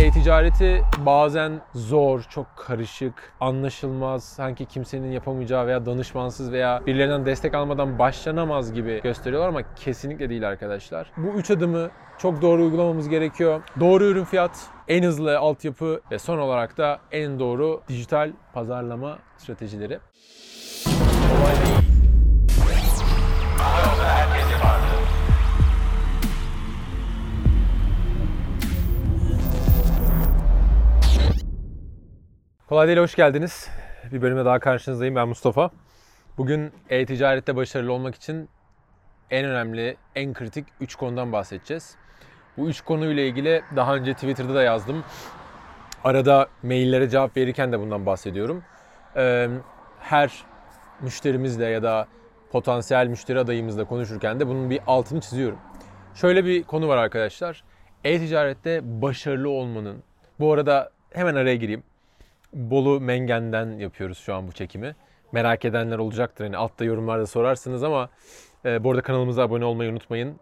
E-ticareti bazen zor, çok karışık, anlaşılmaz, sanki kimsenin yapamayacağı veya danışmansız veya birilerinden destek almadan başlanamaz gibi gösteriyorlar ama kesinlikle değil arkadaşlar. Bu üç adımı çok doğru uygulamamız gerekiyor. Doğru ürün fiyat, en hızlı altyapı ve son olarak da en doğru dijital pazarlama stratejileri. Kolay değil. Kolay değil, hoş geldiniz. Bir bölüme daha karşınızdayım. Ben Mustafa. Bugün e-ticarette başarılı olmak için en önemli, en kritik 3 konudan bahsedeceğiz. Bu 3 konuyla ilgili daha önce Twitter'da da yazdım. Arada maillere cevap verirken de bundan bahsediyorum. Her müşterimizle ya da potansiyel müşteri adayımızla konuşurken de bunun bir altını çiziyorum. Şöyle bir konu var arkadaşlar. E-ticarette başarılı olmanın, bu arada hemen araya gireyim. Bolu Mengen'den yapıyoruz şu an bu çekimi. Merak edenler olacaktır. Hani altta yorumlarda sorarsınız ama e, bu arada kanalımıza abone olmayı unutmayın.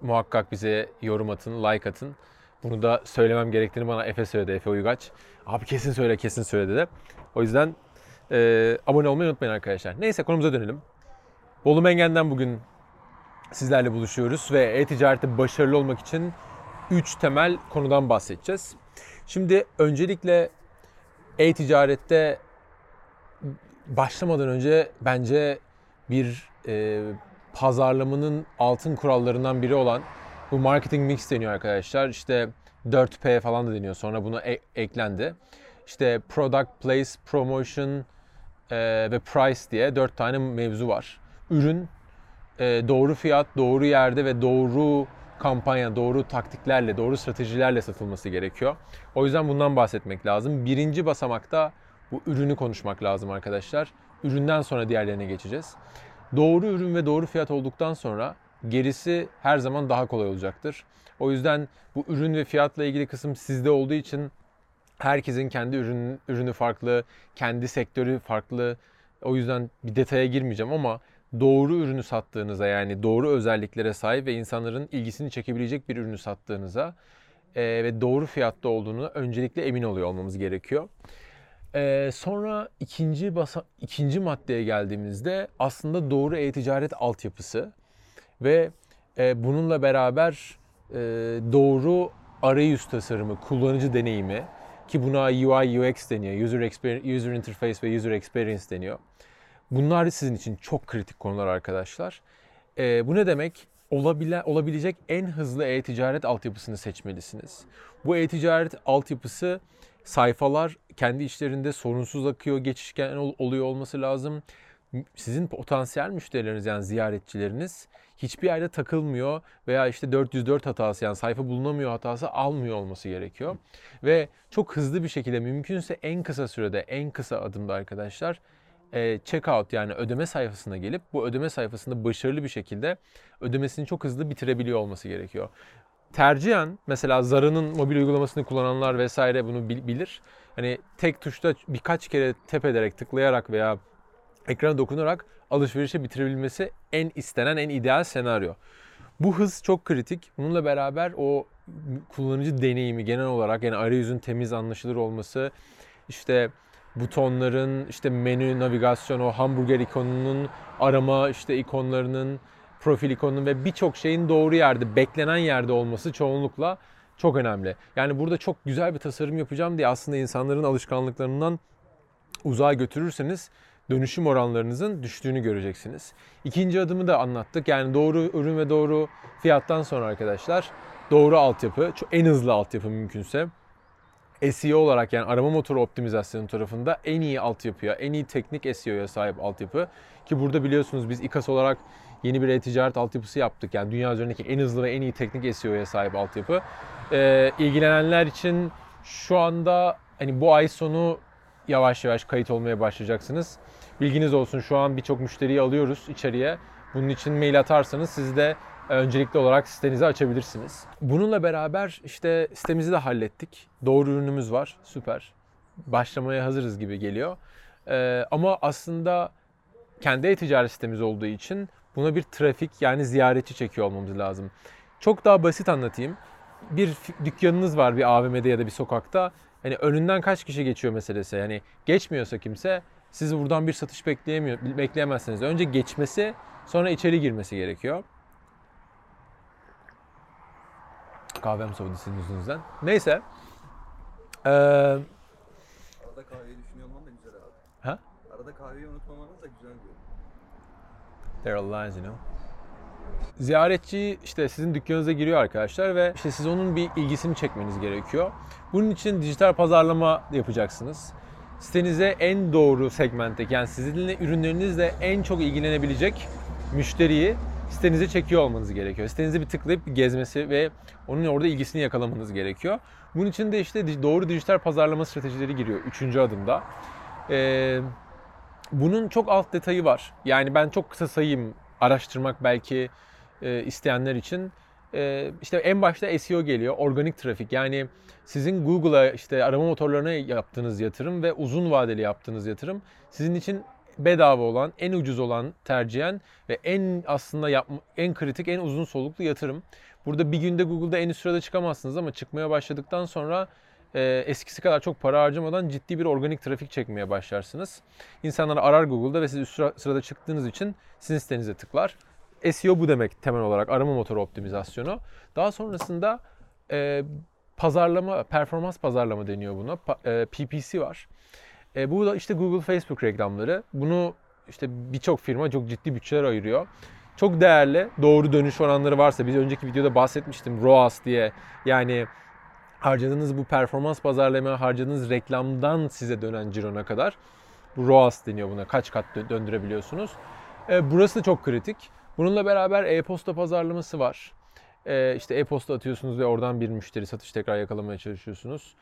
Muhakkak bize yorum atın, like atın. Bunu da söylemem gerektiğini bana Efe söyledi, Efe Uygaç. Abi kesin söyle, kesin söyle dedi. O yüzden e, abone olmayı unutmayın arkadaşlar. Neyse konumuza dönelim. Bolu Mengen'den bugün sizlerle buluşuyoruz ve e-ticarette başarılı olmak için 3 temel konudan bahsedeceğiz. Şimdi öncelikle e-ticarette başlamadan önce bence bir e, pazarlamanın altın kurallarından biri olan bu marketing mix deniyor arkadaşlar. İşte 4P falan da deniyor. Sonra buna e- eklendi. İşte product, place, promotion e, ve price diye 4 tane mevzu var. Ürün, e, doğru fiyat, doğru yerde ve doğru kampanya, doğru taktiklerle, doğru stratejilerle satılması gerekiyor. O yüzden bundan bahsetmek lazım. Birinci basamakta bu ürünü konuşmak lazım arkadaşlar. Üründen sonra diğerlerine geçeceğiz. Doğru ürün ve doğru fiyat olduktan sonra gerisi her zaman daha kolay olacaktır. O yüzden bu ürün ve fiyatla ilgili kısım sizde olduğu için herkesin kendi ürün, ürünü farklı, kendi sektörü farklı. O yüzden bir detaya girmeyeceğim ama doğru ürünü sattığınıza yani doğru özelliklere sahip ve insanların ilgisini çekebilecek bir ürünü sattığınıza e, ve doğru fiyatta olduğunu öncelikle emin oluyor olmamız gerekiyor. E, sonra ikinci basa, ikinci maddeye geldiğimizde aslında doğru e-ticaret altyapısı ve e, bununla beraber e, doğru arayüz tasarımı, kullanıcı deneyimi ki buna UI UX deniyor, user, experience, user interface ve user experience deniyor. Bunlar sizin için çok kritik konular arkadaşlar. E, bu ne demek? Olabile, olabilecek en hızlı e-ticaret altyapısını seçmelisiniz. Bu e-ticaret altyapısı sayfalar kendi içlerinde sorunsuz akıyor, geçişken oluyor olması lazım. Sizin potansiyel müşterileriniz yani ziyaretçileriniz hiçbir yerde takılmıyor veya işte 404 hatası yani sayfa bulunamıyor hatası almıyor olması gerekiyor. Ve çok hızlı bir şekilde mümkünse en kısa sürede en kısa adımda arkadaşlar e, checkout yani ödeme sayfasına gelip bu ödeme sayfasında başarılı bir şekilde ödemesini çok hızlı bitirebiliyor olması gerekiyor. Tercihen mesela Zara'nın mobil uygulamasını kullananlar vesaire bunu bilir. Hani tek tuşta birkaç kere tep ederek, tıklayarak veya ekrana dokunarak alışverişi bitirebilmesi en istenen, en ideal senaryo. Bu hız çok kritik. Bununla beraber o kullanıcı deneyimi genel olarak yani arayüzün temiz anlaşılır olması, işte butonların, işte menü, navigasyon, o hamburger ikonunun, arama işte ikonlarının, profil ikonunun ve birçok şeyin doğru yerde, beklenen yerde olması çoğunlukla çok önemli. Yani burada çok güzel bir tasarım yapacağım diye aslında insanların alışkanlıklarından uzağa götürürseniz dönüşüm oranlarınızın düştüğünü göreceksiniz. İkinci adımı da anlattık. Yani doğru ürün ve doğru fiyattan sonra arkadaşlar doğru altyapı, en hızlı altyapı mümkünse SEO olarak yani arama motoru optimizasyonu tarafında en iyi altyapıya, en iyi teknik SEO'ya sahip altyapı. Ki burada biliyorsunuz biz İKAS olarak yeni bir e-ticaret altyapısı yaptık. Yani dünya üzerindeki en hızlı ve en iyi teknik SEO'ya sahip altyapı. Ee, ilgilenenler için şu anda hani bu ay sonu yavaş yavaş kayıt olmaya başlayacaksınız. Bilginiz olsun şu an birçok müşteriyi alıyoruz içeriye. Bunun için mail atarsanız siz de öncelikli olarak sitenizi açabilirsiniz. Bununla beraber işte sitemizi de hallettik. Doğru ürünümüz var. Süper. Başlamaya hazırız gibi geliyor. Ee, ama aslında kendi e-ticaret sitemiz olduğu için buna bir trafik yani ziyaretçi çekiyor olmamız lazım. Çok daha basit anlatayım. bir dükkanınız var bir AVM'de ya da bir sokakta. Hani önünden kaç kişi geçiyor meselesi. Yani geçmiyorsa kimse siz buradan bir satış bekleyemiyor, bekleyemezsiniz. Önce geçmesi sonra içeri girmesi gerekiyor. Kahvem soğudu sizin yüzünüzden. Neyse. Ee, Arada kahveyi düşünüyor olman da güzel abi. Ha? Arada kahveyi unutmamanız da güzel diyor. There are lines, you know. Ziyaretçi işte sizin dükkanınıza giriyor arkadaşlar ve işte siz onun bir ilgisini çekmeniz gerekiyor. Bunun için dijital pazarlama yapacaksınız. Sitenize en doğru segmentteki yani sizinle ürünlerinizle en çok ilgilenebilecek müşteriyi sitenize çekiyor olmanız gerekiyor. Sitenize bir tıklayıp gezmesi ve onun orada ilgisini yakalamanız gerekiyor. Bunun için de işte doğru dijital pazarlama stratejileri giriyor üçüncü adımda. Ee, bunun çok alt detayı var. Yani ben çok kısa sayayım araştırmak belki e, isteyenler için. E, işte en başta SEO geliyor, organik trafik. Yani sizin Google'a işte arama motorlarına yaptığınız yatırım ve uzun vadeli yaptığınız yatırım sizin için bedava olan, en ucuz olan tercihen ve en aslında yapma, en kritik, en uzun soluklu yatırım. Burada bir günde Google'da en üst sırada çıkamazsınız ama çıkmaya başladıktan sonra e, eskisi kadar çok para harcamadan ciddi bir organik trafik çekmeye başlarsınız. İnsanlar arar Google'da ve siz üst sıra- sırada çıktığınız için sizin sitenize tıklar. SEO bu demek temel olarak arama motoru optimizasyonu. Daha sonrasında e, pazarlama, performans pazarlama deniyor buna. Pa- e, PPC var. E, bu da işte Google, Facebook reklamları. Bunu işte birçok firma çok ciddi bütçeler ayırıyor. Çok değerli, doğru dönüş oranları varsa, biz önceki videoda bahsetmiştim ROAS diye. Yani harcadığınız bu performans pazarlama, harcadığınız reklamdan size dönen cirona kadar. Bu ROAS deniyor buna. Kaç kat dö- döndürebiliyorsunuz. E, burası da çok kritik. Bununla beraber e-posta pazarlaması var. E, işte e-posta atıyorsunuz ve oradan bir müşteri satış tekrar yakalamaya çalışıyorsunuz.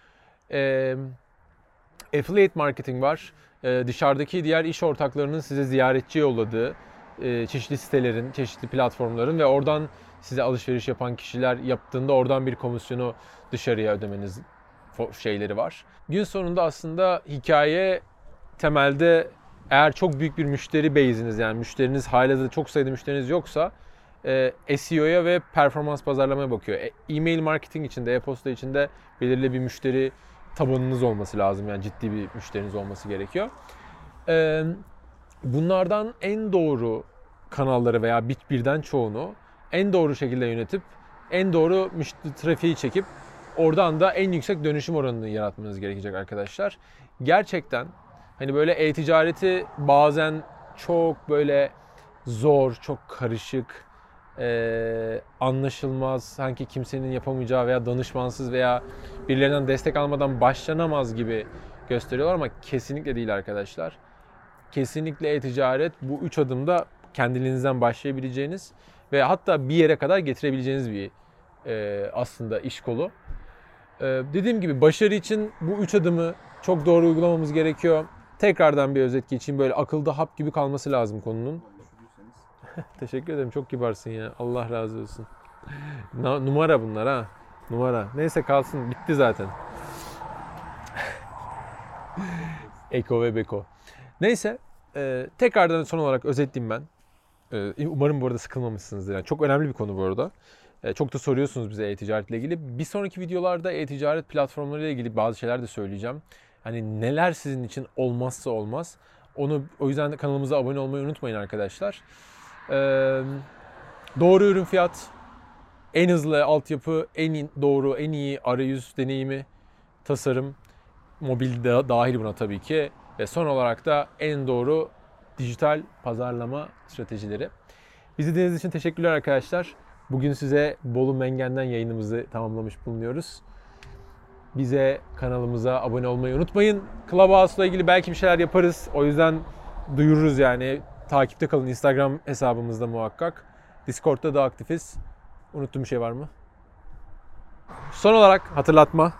E, affiliate marketing var. E, dışarıdaki diğer iş ortaklarının size ziyaretçi yolladığı e, çeşitli sitelerin, çeşitli platformların ve oradan size alışveriş yapan kişiler yaptığında oradan bir komisyonu dışarıya ödemeniz şeyleri var. Gün sonunda aslında hikaye temelde eğer çok büyük bir müşteri base'iniz yani müşteriniz halihazırda çok sayıda müşteriniz yoksa e, SEO'ya ve performans pazarlamaya bakıyor. E, E-mail marketing içinde, e-posta içinde belirli bir müşteri tabanınız olması lazım. Yani ciddi bir müşteriniz olması gerekiyor. E, bunlardan en doğru kanalları veya bir- birden çoğunu en doğru şekilde yönetip en doğru müşteri trafiği çekip oradan da en yüksek dönüşüm oranını yaratmanız gerekecek arkadaşlar. Gerçekten hani böyle e-ticareti bazen çok böyle zor, çok karışık, eee, anlaşılmaz, sanki kimsenin yapamayacağı veya danışmansız veya birilerinden destek almadan başlanamaz gibi gösteriyorlar ama kesinlikle değil arkadaşlar. Kesinlikle e-ticaret bu üç adımda kendiliğinizden başlayabileceğiniz ve hatta bir yere kadar getirebileceğiniz bir eee, aslında iş kolu. Ee, dediğim gibi başarı için bu üç adımı çok doğru uygulamamız gerekiyor. Tekrardan bir özet geçeyim. Böyle akılda hap gibi kalması lazım konunun. Teşekkür ederim. Çok kibarsın ya. Allah razı olsun. Numara bunlar ha. Numara. Neyse kalsın. Bitti zaten. Eko ve Beko. Neyse. e, tekrardan son olarak özetleyeyim ben. E, umarım bu arada sıkılmamışsınızdır. Yani çok önemli bir konu bu arada. E, çok da soruyorsunuz bize e-ticaretle ilgili. Bir sonraki videolarda e-ticaret platformları ile ilgili bazı şeyler de söyleyeceğim. Hani neler sizin için olmazsa olmaz. Onu o yüzden de kanalımıza abone olmayı unutmayın arkadaşlar. Doğru ürün fiyat, en hızlı altyapı, en doğru, en iyi arayüz deneyimi, tasarım, mobil de dahil buna tabii ki ve son olarak da en doğru dijital pazarlama stratejileri. Bizi dinlediğiniz için teşekkürler arkadaşlar. Bugün size Bolu Mengen'den yayınımızı tamamlamış bulunuyoruz. Bize kanalımıza abone olmayı unutmayın. Clubhouse'la ilgili belki bir şeyler yaparız. O yüzden duyururuz yani. Takipte kalın Instagram hesabımızda muhakkak. Discord'da da aktifiz. Unuttuğum bir şey var mı? Son olarak hatırlatma.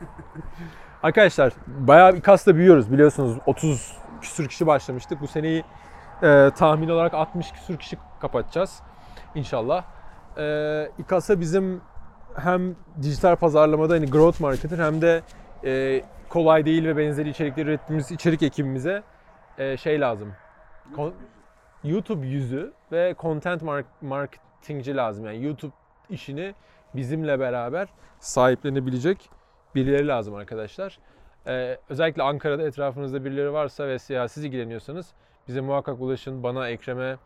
Arkadaşlar bayağı bir kasla büyüyoruz biliyorsunuz. 30 küsür kişi başlamıştık. Bu seneyi e, tahmin olarak 60 küsür kişi kapatacağız inşallah. E, İKAS'a bizim hem dijital pazarlamada hani growth marketer hem de e, kolay değil ve benzeri içerikleri ürettiğimiz içerik ekibimize e, şey lazım. Kon- YouTube yüzü ve content mark- marketingci lazım. Yani YouTube işini bizimle beraber sahiplenebilecek birileri lazım arkadaşlar. Ee, özellikle Ankara'da etrafınızda birileri varsa ve siz ilgileniyorsanız bize muhakkak ulaşın. Bana, Ekrem'e,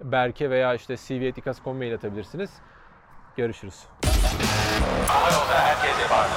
Berke veya işte cv.ikas.com mail atabilirsiniz. Görüşürüz. Hava yolda herkese vardı.